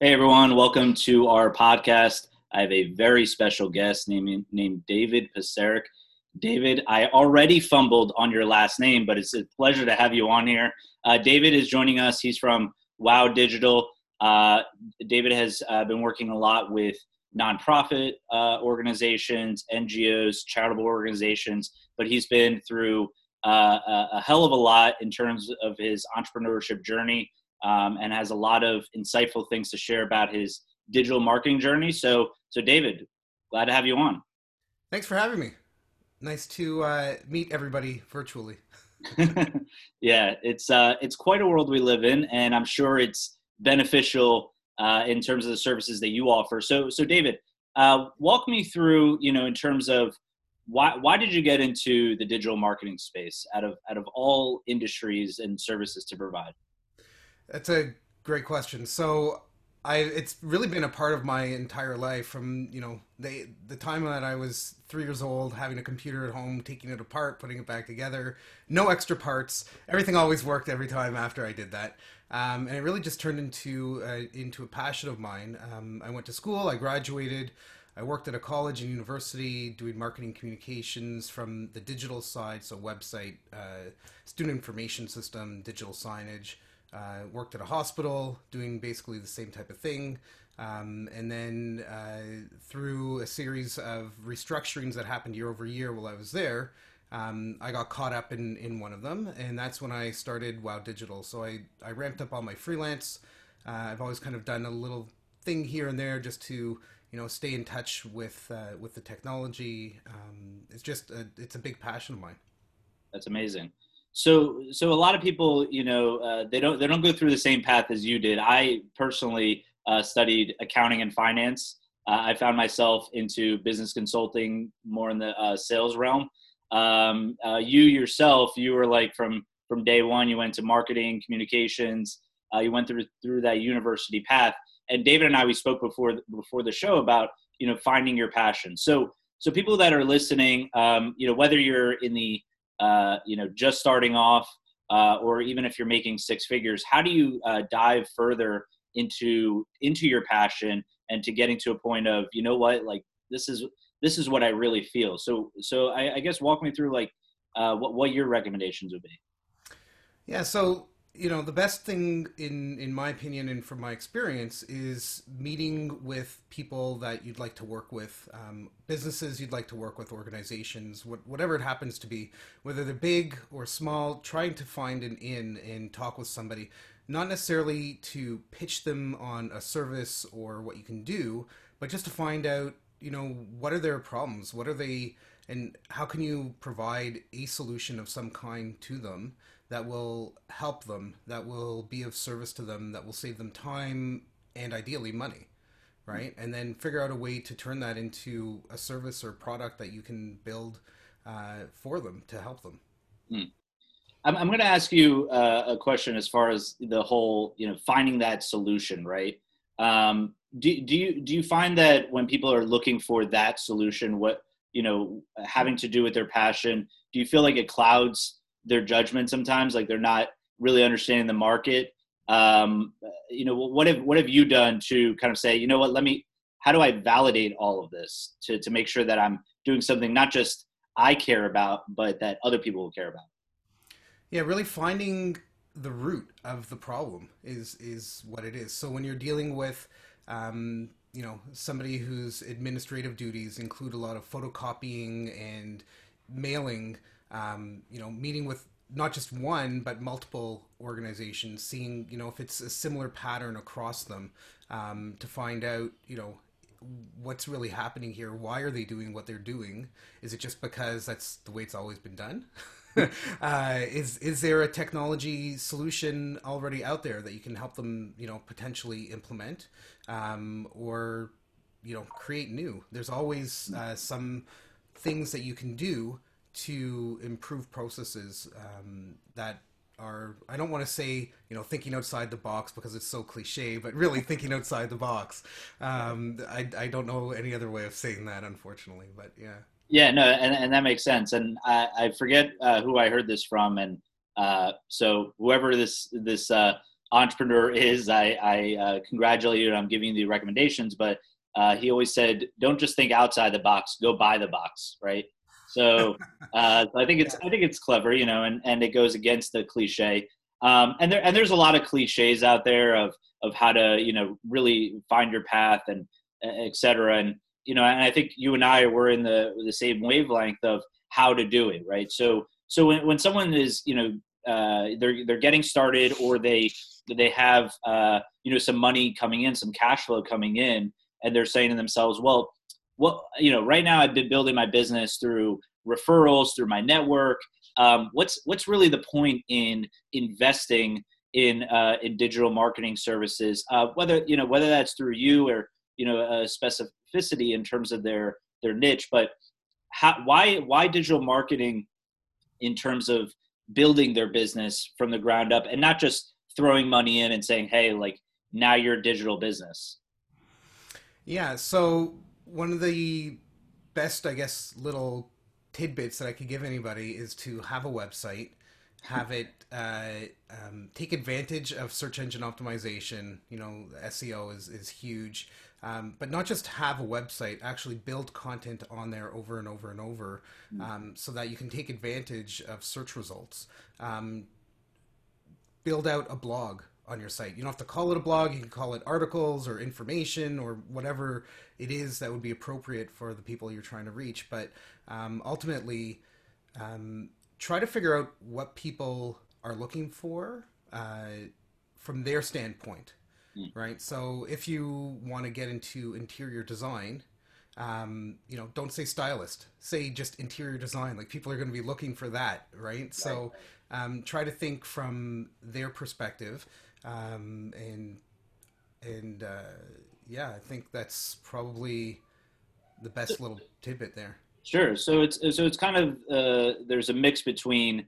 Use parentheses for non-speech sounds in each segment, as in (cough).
Hey everyone, welcome to our podcast. I have a very special guest named named David Paceric. David, I already fumbled on your last name, but it's a pleasure to have you on here. Uh, David is joining us. He's from Wow Digital. Uh, David has uh, been working a lot with nonprofit uh, organizations, NGOs, charitable organizations, but he's been through uh, a, a hell of a lot in terms of his entrepreneurship journey um, and has a lot of insightful things to share about his digital marketing journey. So, so David, glad to have you on. Thanks for having me. Nice to uh, meet everybody virtually. (laughs) (laughs) yeah, it's uh, it's quite a world we live in, and I'm sure it's beneficial uh, in terms of the services that you offer. So, so David, uh, walk me through, you know, in terms of why why did you get into the digital marketing space out of out of all industries and services to provide? That's a great question. So I it's really been a part of my entire life from you know the the time that I was three years old, having a computer at home, taking it apart, putting it back together, no extra parts. Everything always worked every time after I did that, um, and it really just turned into into a passion of mine. Um, I went to school, I graduated. I worked at a college and university doing marketing communications from the digital side, so website, uh, student information system, digital signage. Uh, worked at a hospital doing basically the same type of thing. Um, and then uh, through a series of restructurings that happened year over year while I was there, um, I got caught up in, in one of them. And that's when I started Wow Digital. So I, I ramped up all my freelance. Uh, I've always kind of done a little thing here and there just to you know stay in touch with uh, with the technology. Um, it's just a, it's a big passion of mine. That's amazing so so a lot of people you know uh, they don't they don't go through the same path as you did. I personally uh, studied accounting and finance. Uh, i found myself into business consulting more in the uh, sales realm. Um, uh, you yourself you were like from from day one you went to marketing communications uh, you went through through that university path. And david and i we spoke before before the show about you know finding your passion. So so people that are listening um, you know whether you're in the uh, you know, just starting off, uh, or even if you're making six figures, how do you uh, dive further into into your passion and to getting to a point of, you know what, like this is this is what I really feel. So so I, I guess walk me through like uh, what what your recommendations would be. Yeah, so you know the best thing in in my opinion and from my experience is meeting with people that you'd like to work with um, businesses you'd like to work with organizations what, whatever it happens to be whether they're big or small trying to find an in and talk with somebody not necessarily to pitch them on a service or what you can do but just to find out you know what are their problems? What are they and how can you provide a solution of some kind to them that will help them, that will be of service to them, that will save them time and ideally money, right? And then figure out a way to turn that into a service or product that you can build uh, for them to help them. Mm. I'm, I'm going to ask you uh, a question as far as the whole, you know, finding that solution, right? Um, do, do you do you find that when people are looking for that solution, what you know, having to do with their passion, do you feel like it clouds their judgment sometimes like they're not really understanding the market. Um, you know what have what have you done to kind of say you know what let me how do i validate all of this to to make sure that i'm doing something not just i care about but that other people will care about? Yeah really finding the root of the problem is is what it is. So when you're dealing with um, you know somebody whose administrative duties include a lot of photocopying and mailing um, you know, meeting with not just one but multiple organizations, seeing you know if it's a similar pattern across them, um, to find out you know what's really happening here. Why are they doing what they're doing? Is it just because that's the way it's always been done? (laughs) uh, is is there a technology solution already out there that you can help them, you know, potentially implement, um, or you know, create new? There's always uh, some things that you can do to improve processes um, that are I don't want to say you know thinking outside the box because it's so cliche, but really thinking outside the box. Um, I I don't know any other way of saying that, unfortunately, but yeah. Yeah, no, and, and that makes sense. And I, I forget uh, who I heard this from, and uh, so whoever this this uh, entrepreneur is. I, I uh, congratulate you. and I'm giving you the recommendations, but uh, he always said, "Don't just think outside the box. Go buy the box." Right. So, uh, I think it's I think it's clever, you know, and, and it goes against the cliche. Um, and there and there's a lot of cliches out there of of how to you know really find your path and et cetera. And you know, and I think you and I were in the the same wavelength of how to do it, right? So so when when someone is you know uh, they're they're getting started or they they have uh, you know some money coming in, some cash flow coming in, and they're saying to themselves, well, what you know, right now I've been building my business through referrals, through my network. Um, what's what's really the point in investing in uh, in digital marketing services? Uh, whether you know whether that's through you or you know specificity in terms of their their niche, but how, why why digital marketing in terms of building their business from the ground up and not just throwing money in and saying, hey, like now you're a digital business? Yeah. So one of the best, I guess, little tidbits that I could give anybody is to have a website, have it uh, um, take advantage of search engine optimization. You know, SEO is is huge. Um, but not just have a website, actually build content on there over and over and over mm. um, so that you can take advantage of search results. Um, build out a blog on your site. You don't have to call it a blog, you can call it articles or information or whatever it is that would be appropriate for the people you're trying to reach. But um, ultimately, um, try to figure out what people are looking for uh, from their standpoint mm. right? So if you want to get into interior design, um, you know, don't say stylist. Say just interior design. Like people are going to be looking for that, right? right. So um, try to think from their perspective, um, and and uh, yeah, I think that's probably the best little tidbit there. Sure. So it's so it's kind of uh, there's a mix between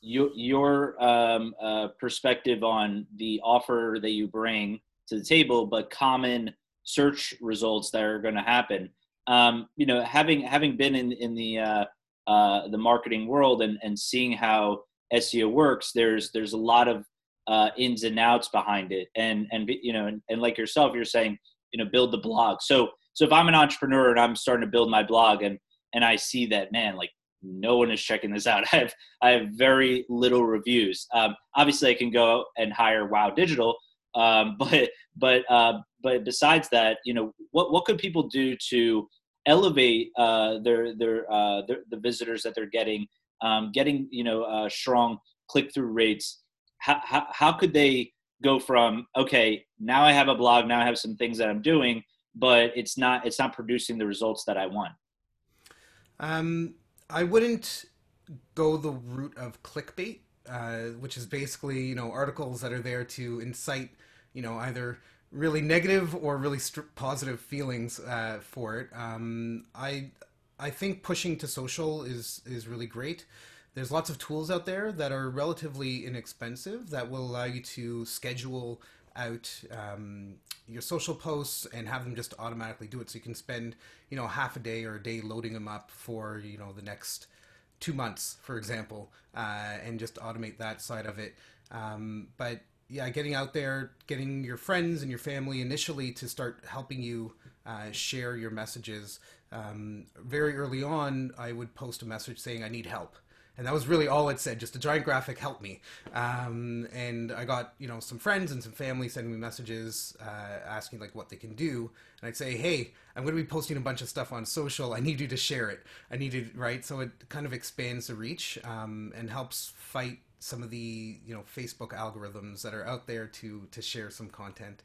your your um, uh, perspective on the offer that you bring to the table, but common search results that are going to happen. Um, you know, having having been in in the uh, uh, the marketing world and and seeing how SEO works, there's there's a lot of uh, ins and outs behind it, and and you know, and, and like yourself, you're saying, you know, build the blog. So so if I'm an entrepreneur and I'm starting to build my blog, and and I see that man, like no one is checking this out. (laughs) I have I have very little reviews. Um, obviously, I can go and hire Wow Digital, um, (laughs) but but uh, but besides that, you know, what what could people do to elevate uh, their their, uh, their the visitors that they're getting, um, getting you know uh, strong click through rates? How, how could they go from okay now I have a blog now I have some things that I'm doing, but it's not it's not producing the results that I want. Um, I wouldn't go the route of clickbait, uh, which is basically you know articles that are there to incite you know either really negative or really st- positive feelings uh, for it. Um, I I think pushing to social is is really great. There's lots of tools out there that are relatively inexpensive that will allow you to schedule out um, your social posts and have them just automatically do it. So you can spend you know half a day or a day loading them up for you know the next two months, for example, uh, and just automate that side of it. Um, but yeah, getting out there, getting your friends and your family initially to start helping you uh, share your messages. Um, very early on, I would post a message saying, I need help. And that was really all it said, just a giant graphic, help me. Um, and I got, you know, some friends and some family sending me messages uh, asking, like, what they can do. And I'd say, hey, I'm going to be posting a bunch of stuff on social. I need you to share it. I need it, right? So it kind of expands the reach um, and helps fight some of the you know Facebook algorithms that are out there to to share some content.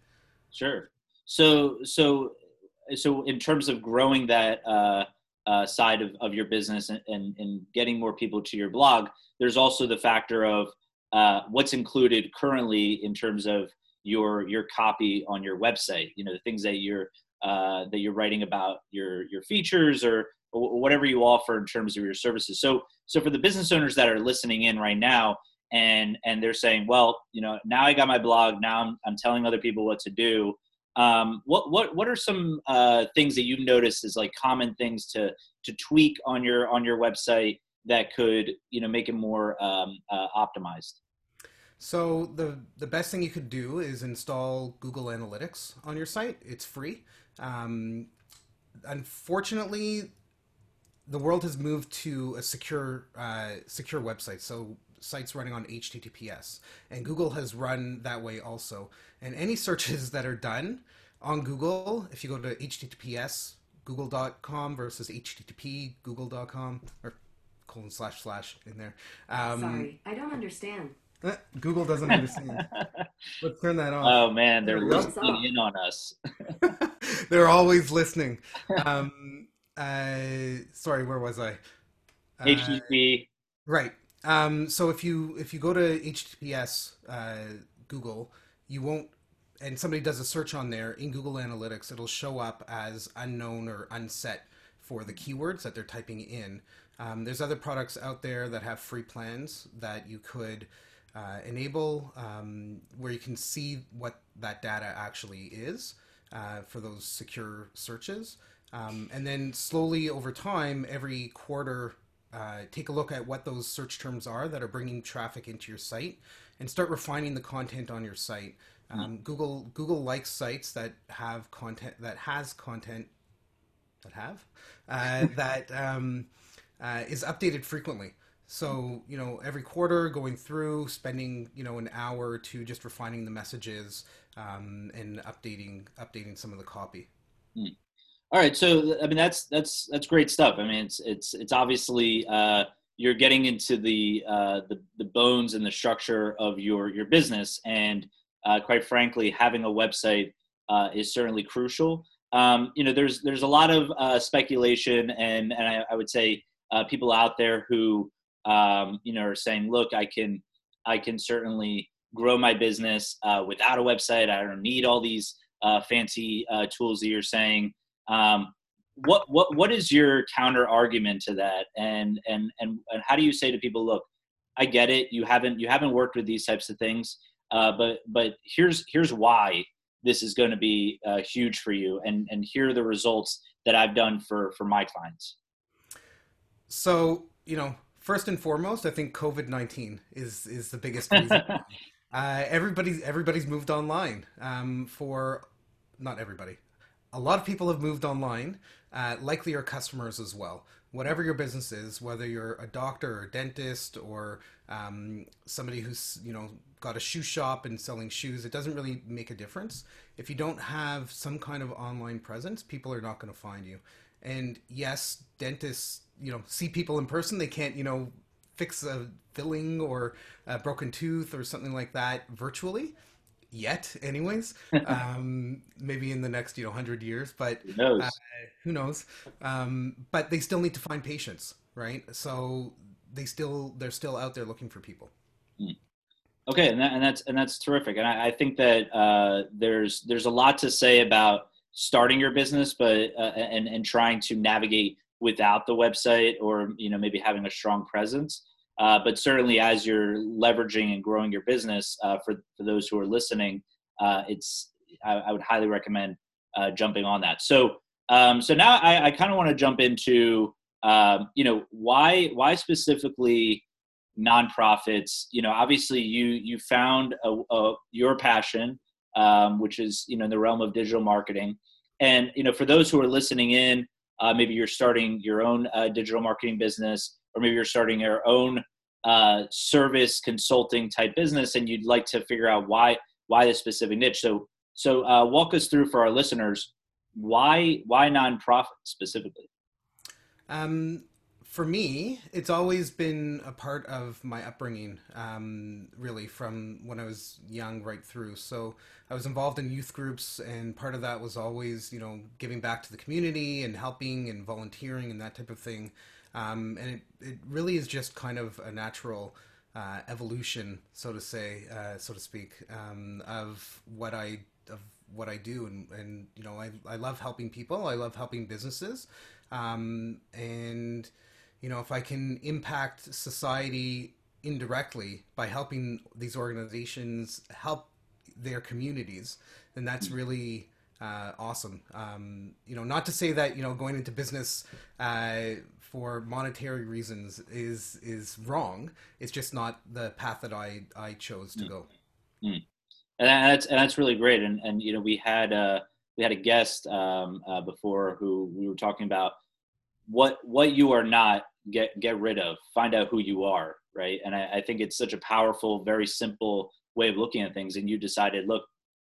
Sure. So so so in terms of growing that uh, uh, side of, of your business and, and, and getting more people to your blog, there's also the factor of uh, what's included currently in terms of your your copy on your website. You know the things that you're uh, that you're writing about your your features or whatever you offer in terms of your services. So, so for the business owners that are listening in right now, and and they're saying, well, you know, now I got my blog. Now I'm I'm telling other people what to do. Um, what what what are some uh, things that you notice as like common things to to tweak on your on your website that could you know make it more um, uh, optimized? So the the best thing you could do is install Google Analytics on your site. It's free. Um, unfortunately, the world has moved to a secure uh, secure website. So sites running on HTTPS, and Google has run that way also. And any searches (laughs) that are done on Google, if you go to HTTPS google.com versus HTTP google.com or colon slash slash in there. Um, Sorry, I don't understand. Eh, Google doesn't understand. (laughs) Let's turn that off. Oh man, they're listening in on us. (laughs) they're always listening. Um, uh, sorry, where was I? Uh, HTTP. Right. Um, so if you if you go to HTTPS uh, Google, you won't. And somebody does a search on there in Google Analytics, it'll show up as unknown or unset for the keywords that they're typing in. Um, there's other products out there that have free plans that you could uh, enable um, where you can see what that data actually is uh, for those secure searches. Um, and then slowly over time, every quarter, uh, take a look at what those search terms are that are bringing traffic into your site and start refining the content on your site. Um, Google Google likes sites that have content that has content that have uh, (laughs) that um, uh, is updated frequently. So, you know, every quarter going through, spending, you know, an hour or two just refining the messages um, and updating updating some of the copy. Hmm. All right, so I mean that's that's that's great stuff. I mean it's it's it's obviously uh, you're getting into the, uh, the the bones and the structure of your your business, and uh, quite frankly, having a website uh, is certainly crucial. Um, you know, there's there's a lot of uh, speculation, and and I, I would say uh, people out there who um, you know, are saying, look, I can, I can certainly grow my business uh, without a website. I don't need all these uh, fancy uh, tools that you're saying. Um, what, what, what is your counter argument to that? And, and, and, and how do you say to people, look, I get it. You haven't, you haven't worked with these types of things. Uh, but, but here's, here's why this is going to be uh, huge for you. And, and here are the results that I've done for, for my clients. So, you know, first and foremost, I think COVID nineteen is is the biggest (laughs) reason. uh, everybody's everybody's moved online. Um, for not everybody, a lot of people have moved online. Uh, likely your customers as well. Whatever your business is, whether you're a doctor or a dentist or um, somebody who's you know got a shoe shop and selling shoes, it doesn't really make a difference. If you don't have some kind of online presence, people are not going to find you. And yes, dentists you know see people in person they can't you know fix a filling or a broken tooth or something like that virtually yet anyways. (laughs) Um, maybe in the next you know 100 years but who knows, uh, who knows? Um, but they still need to find patients right? So they still they're still out there looking for people. Hmm. okay and, that, and that's and that's terrific. And i, I think that uh, there's there's a lot to say about starting your business but uh, and and trying to navigate without the website or you know maybe having a strong presence uh, but certainly as you're leveraging and growing your business uh, for, for those who are listening uh, it's I, I, would highly recommend uh, jumping on that. So um, so now i, I kind of want to jump into um, you know why why specifically nonprofits you know obviously you you found a, a, your passion um, which is you know in the realm of digital marketing. And you know for those who are listening in uh, maybe you're starting your own uh, digital marketing business, or maybe you're starting your own uh, service consulting type business, and you'd like to figure out why why this specific niche. So so uh, walk us through for our listeners why why nonprofit specifically. Um, for me, it's always been a part of my upbringing, um, really, from when I was young right through. So I was involved in youth groups, and part of that was always, you know, giving back to the community and helping and volunteering and that type of thing. Um, and it, it really is just kind of a natural uh, evolution, so to say, uh, so to speak, um, of what I of what I do, and and you know, I I love helping people. I love helping businesses, um, and you know, if I can impact society indirectly by helping these organizations help their communities, then that's mm. really uh, awesome. Um, you know, not to say that you know going into business uh, for monetary reasons is is wrong. It's just not the path that I I chose to mm. go. Mm. And that's and that's really great. And and you know we had a we had a guest um, uh, before who we were talking about what what you are not get get rid of. Find out who you are, right? And I, I think it's such a powerful, very simple way of looking at things. And you decided, look,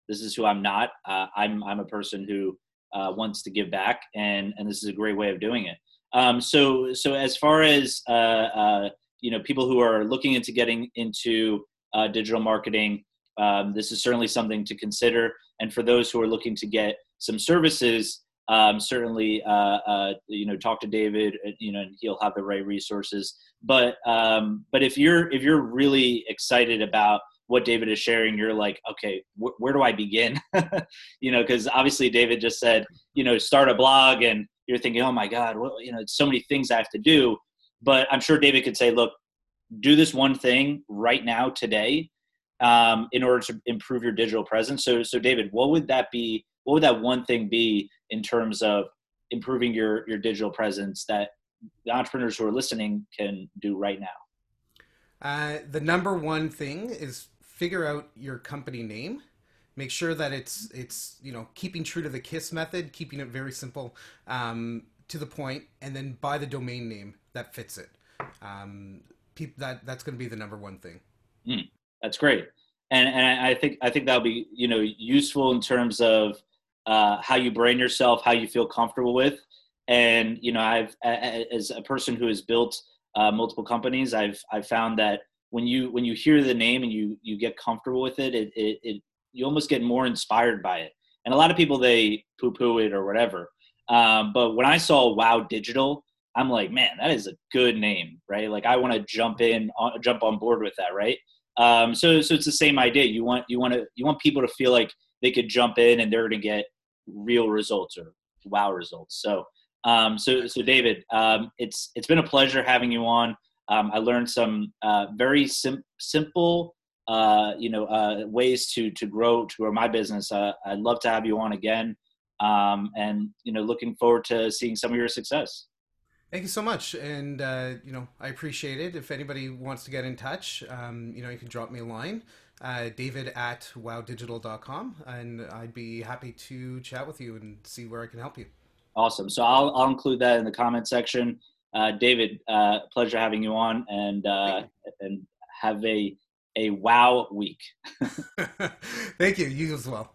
this is who I'm not. Uh, I'm I'm a person who uh, wants to give back, and and this is a great way of doing it. Um, so so as far as uh, uh you know, people who are looking into getting into uh, digital marketing, um, this is certainly something to consider. And for those who are looking to get some services, um, certainly uh, you know talk to David. You know, and he'll have the right resources. But um, but if you're if you're really excited about what David is sharing, you're like, okay, wh- where do I begin? (laughs) you know, because obviously David just said, you know, start a blog, and you're thinking, oh my God, well, you know, it's so many things I have to do. But I'm sure David could say, look, do this one thing right now today um, in order to improve your digital presence. So, so David, what would that be? What would that one thing be in terms of improving your your digital presence that the entrepreneurs who are listening can do right now? Uh, the number one thing is figure out your company name make sure that it's it's you know keeping true to the kiss method keeping it very simple um, to the point and then buy the domain name that fits it. Um, peop- that that's going to be the number one thing. Mm, that's great. And and i think i think that'll be you know useful in terms of uh, how you brand yourself how you feel comfortable with. And you know i've as a person who has built uh, multiple companies i've i've found that when you when you hear the name and you you get comfortable with it, it it, it you almost get more inspired by it. And a lot of people they poo poo it or whatever. Um, but when I saw Wow Digital, I'm like, man, that is a good name, right? Like I want to jump in, uh, jump on board with that, right? Um, so so it's the same idea. You want you want to you want people to feel like they could jump in and they're going to get real results or wow results. So um, so so David, um, it's it's been a pleasure having you on. Um, I learned some uh, very sim- simple, uh, you know, uh, ways to to grow to grow my business. Uh, I'd love to have you on again, um, and you know, looking forward to seeing some of your success. Thank you so much, and uh, you know, I appreciate it. If anybody wants to get in touch, um, you know, you can drop me a line. Uh, david at wowdigital.com and I'd be happy to chat with you and see where I can help you. Awesome. So I'll, I'll include that in the comment section. Uh, David, uh, pleasure having you on, and uh, and have a a wow week. (laughs) Thank you. You as well.